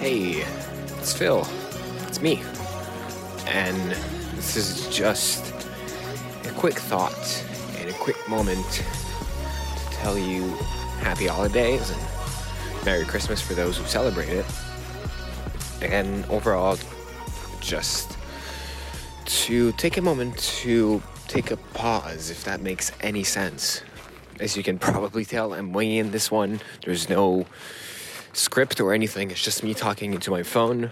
Hey, it's Phil. It's me. And this is just a quick thought and a quick moment to tell you happy holidays and Merry Christmas for those who celebrate it. And overall, just to take a moment to take a pause, if that makes any sense. As you can probably tell, I'm winging this one. There's no script or anything. It's just me talking into my phone.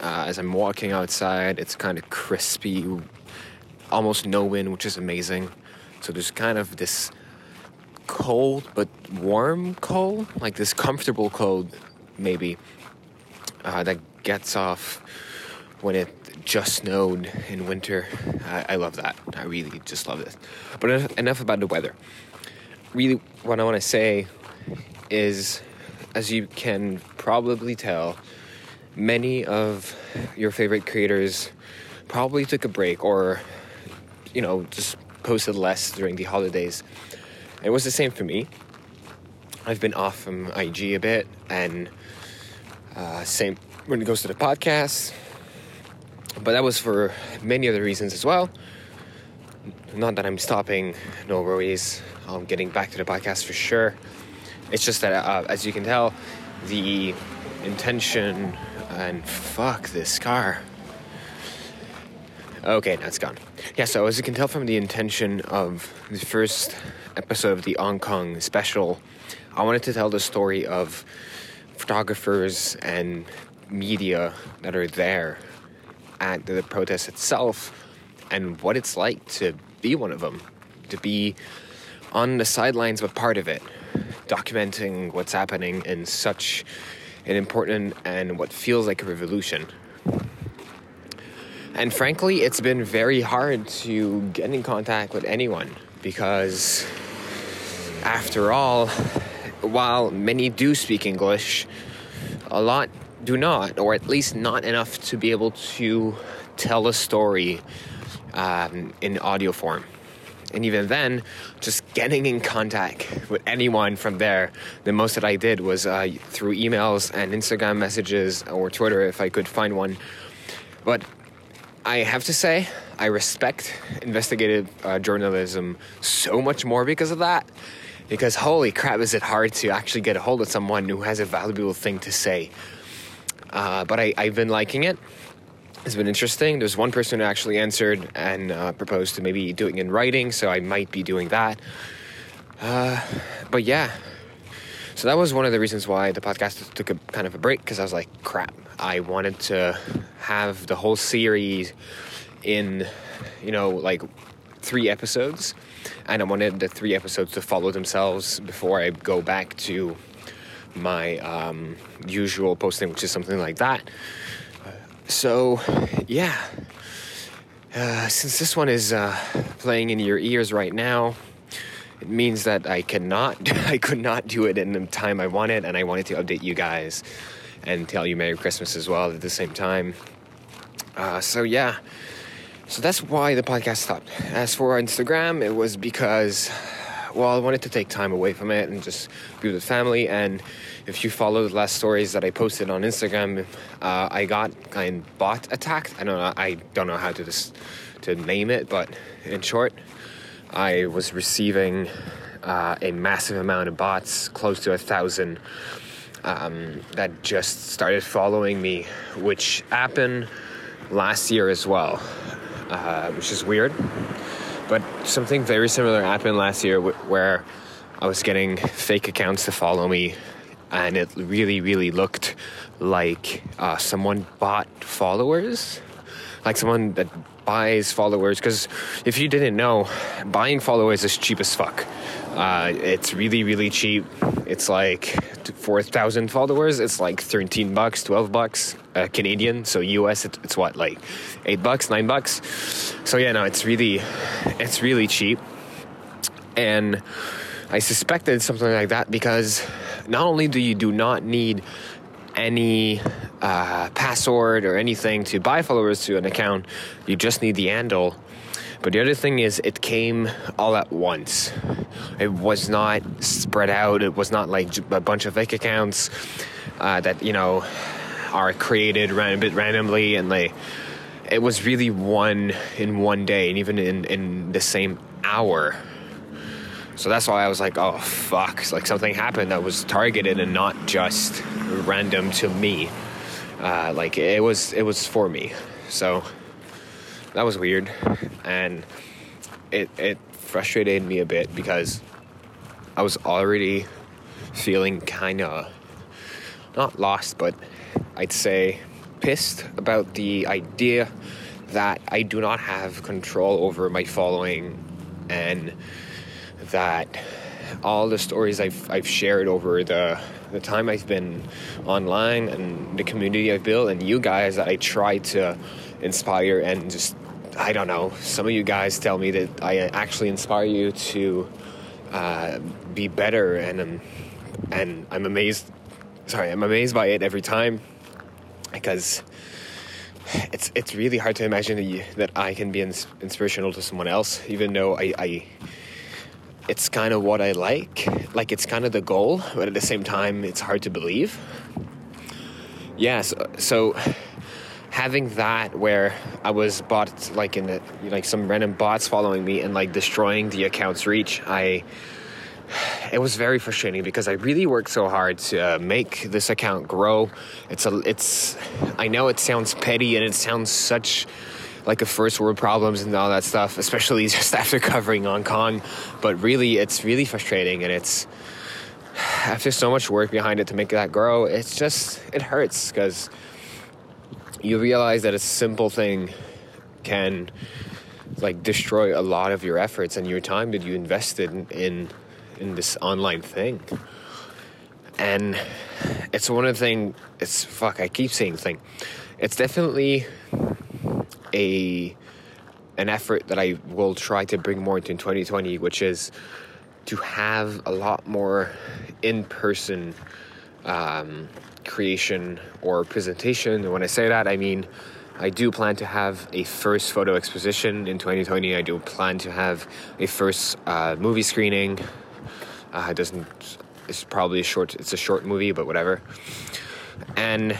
Uh, as I'm walking outside, it's kind of crispy, almost no wind, which is amazing. So there's kind of this cold but warm cold, like this comfortable cold, maybe, uh, that gets off when it just snowed in winter. I, I love that. I really just love it. But enough about the weather. Really, what I want to say is as you can probably tell, many of your favorite creators probably took a break or, you know, just posted less during the holidays. It was the same for me. I've been off from IG a bit, and uh, same when it goes to the podcast. But that was for many other reasons as well. Not that I'm stopping, no worries. I'm getting back to the podcast for sure. It's just that, uh, as you can tell, the intention and fuck this car. Okay, now it's gone. Yeah, so as you can tell from the intention of the first episode of the Hong Kong special, I wanted to tell the story of photographers and media that are there at the protest itself and what it's like to be one of them, to be on the sidelines but part of it documenting what's happening in such an important and what feels like a revolution. And frankly, it's been very hard to get in contact with anyone because, after all, while many do speak English, a lot do not, or at least not enough to be able to tell a story um, in audio form. And even then, just getting in contact with anyone from there, the most that I did was uh, through emails and Instagram messages or Twitter if I could find one. But I have to say, I respect investigative uh, journalism so much more because of that. Because holy crap, is it hard to actually get a hold of someone who has a valuable thing to say. Uh, but I, I've been liking it it's been interesting. There's one person who actually answered and uh, proposed to maybe doing it in writing, so I might be doing that. Uh, but yeah, so that was one of the reasons why the podcast took a kind of a break because I was like, crap, I wanted to have the whole series in, you know, like three episodes, and I wanted the three episodes to follow themselves before I go back to my um, usual posting, which is something like that. So, yeah. Uh, since this one is uh, playing in your ears right now, it means that I cannot, I could not do it in the time I wanted, and I wanted to update you guys and tell you Merry Christmas as well at the same time. Uh, so yeah, so that's why the podcast stopped. As for Instagram, it was because well, I wanted to take time away from it and just be with family. And if you follow the last stories that I posted on Instagram, uh, I got kind of bot attacked. I don't know. I don't know how to just to name it, but in short, I was receiving uh, a massive amount of bots, close to a thousand, um, that just started following me, which happened last year as well, uh, which is weird. But something very similar happened last year where I was getting fake accounts to follow me, and it really, really looked like uh, someone bought followers, like someone that buys followers. Because if you didn't know, buying followers is cheap as fuck. Uh, it's really, really cheap. It's like 4,000 followers. It's like 13 bucks, 12 bucks uh, Canadian. So US, it, it's what, like 8 bucks, 9 bucks? So yeah, no, it's really, it's really cheap. And I suspected something like that because not only do you do not need any uh, password or anything to buy followers to an account, you just need the handle but the other thing is, it came all at once. It was not spread out. It was not like a bunch of fake accounts uh, that, you know, are created a bit randomly and like it was really one in one day and even in, in the same hour so that's why i was like oh fuck like something happened that was targeted and not just random to me uh, like it was it was for me. So that was weird. And it it frustrated me a bit because i was already feeling kind of not lost but i'd say pissed about the idea that I do not have control over my following and that all the stories I've, I've shared over the, the time I've been online and the community I've built and you guys that I try to inspire and just I don't know some of you guys tell me that I actually inspire you to uh, be better and I'm, and I'm amazed sorry I'm amazed by it every time because it's it's really hard to imagine that, you, that I can be ins- inspirational to someone else, even though I, I it's kind of what I like. Like it's kind of the goal, but at the same time, it's hard to believe. Yes, yeah, so, so, having that where I was bought like in the, like some random bots following me and like destroying the account's reach, I it was very frustrating because I really worked so hard to uh, make this account grow. It's a, it's, I know it sounds petty and it sounds such like a first world problems and all that stuff, especially just after covering Hong Kong. But really, it's really frustrating and it's after so much work behind it to make that grow. It's just it hurts because you realize that a simple thing can like destroy a lot of your efforts and your time that you invested in, in in this online thing. And it's one of the thing. It's fuck. I keep saying thing. It's definitely a an effort that I will try to bring more into in 2020, which is to have a lot more in person um, creation or presentation. And when I say that, I mean I do plan to have a first photo exposition in 2020. I do plan to have a first uh, movie screening uh, it doesn't. It's probably a short. It's a short movie, but whatever. And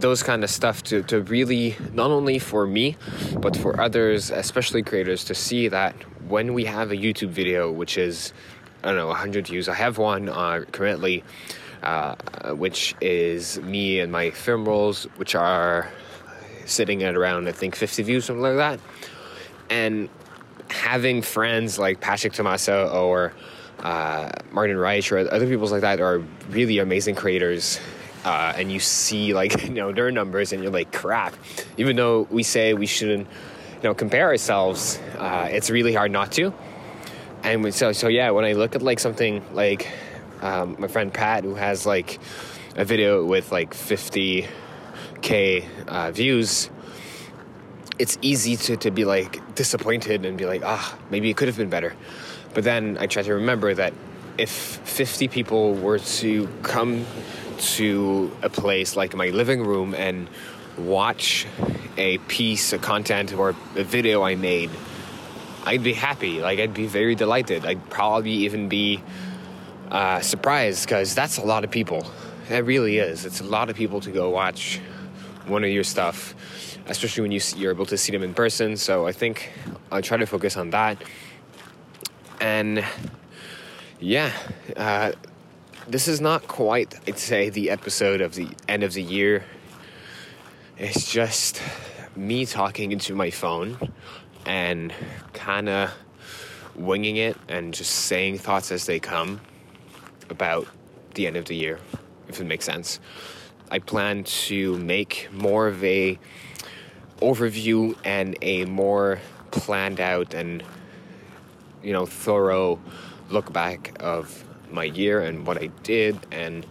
those kind of stuff to, to really not only for me but for others especially creators to see that when we have a youtube video which is i don't know 100 views i have one uh, currently uh, which is me and my film rolls which are sitting at around i think 50 views something like that and having friends like patrick tomaso or uh, Martin Reich or other people like that are really amazing creators. Uh, and you see like you know their numbers and you're like crap. Even though we say we shouldn't you know compare ourselves uh, it's really hard not to. And so so yeah when i look at like something like um, my friend pat who has like a video with like 50k uh, views it's easy to, to be like disappointed and be like ah maybe it could have been better. But then I try to remember that if 50 people were to come to a place like my living room and watch a piece of content or a video I made, I'd be happy. Like, I'd be very delighted. I'd probably even be uh, surprised because that's a lot of people. It really is. It's a lot of people to go watch one of your stuff, especially when you, you're able to see them in person. So I think I'll try to focus on that and yeah, uh, this is not quite, I'd say, the episode of the end of the year. It's just me talking into my phone and kind of winging it and just saying thoughts as they come about the end of the year, if it makes sense. I plan to make more of a overview and a more planned out and you know, thorough look back of my year and what I did and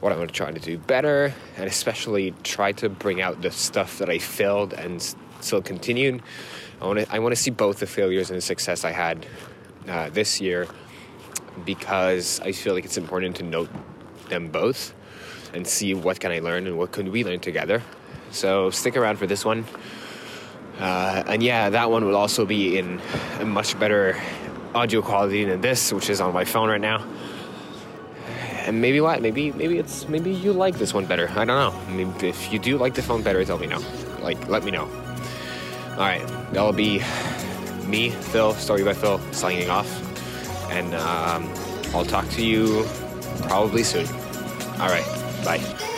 what I'm going to try to do better, and especially try to bring out the stuff that I failed and still continued. I want to I want to see both the failures and the success I had uh, this year because I feel like it's important to note them both and see what can I learn and what could we learn together. So stick around for this one. Uh, and yeah, that one will also be in a much better audio quality than this, which is on my phone right now. And maybe what? Maybe maybe it's maybe you like this one better. I don't know. Maybe if you do like the phone better, tell me no. Like let me know. All right, that'll be me, Phil, Story by Phil, signing off, and um, I'll talk to you probably soon. All right, bye.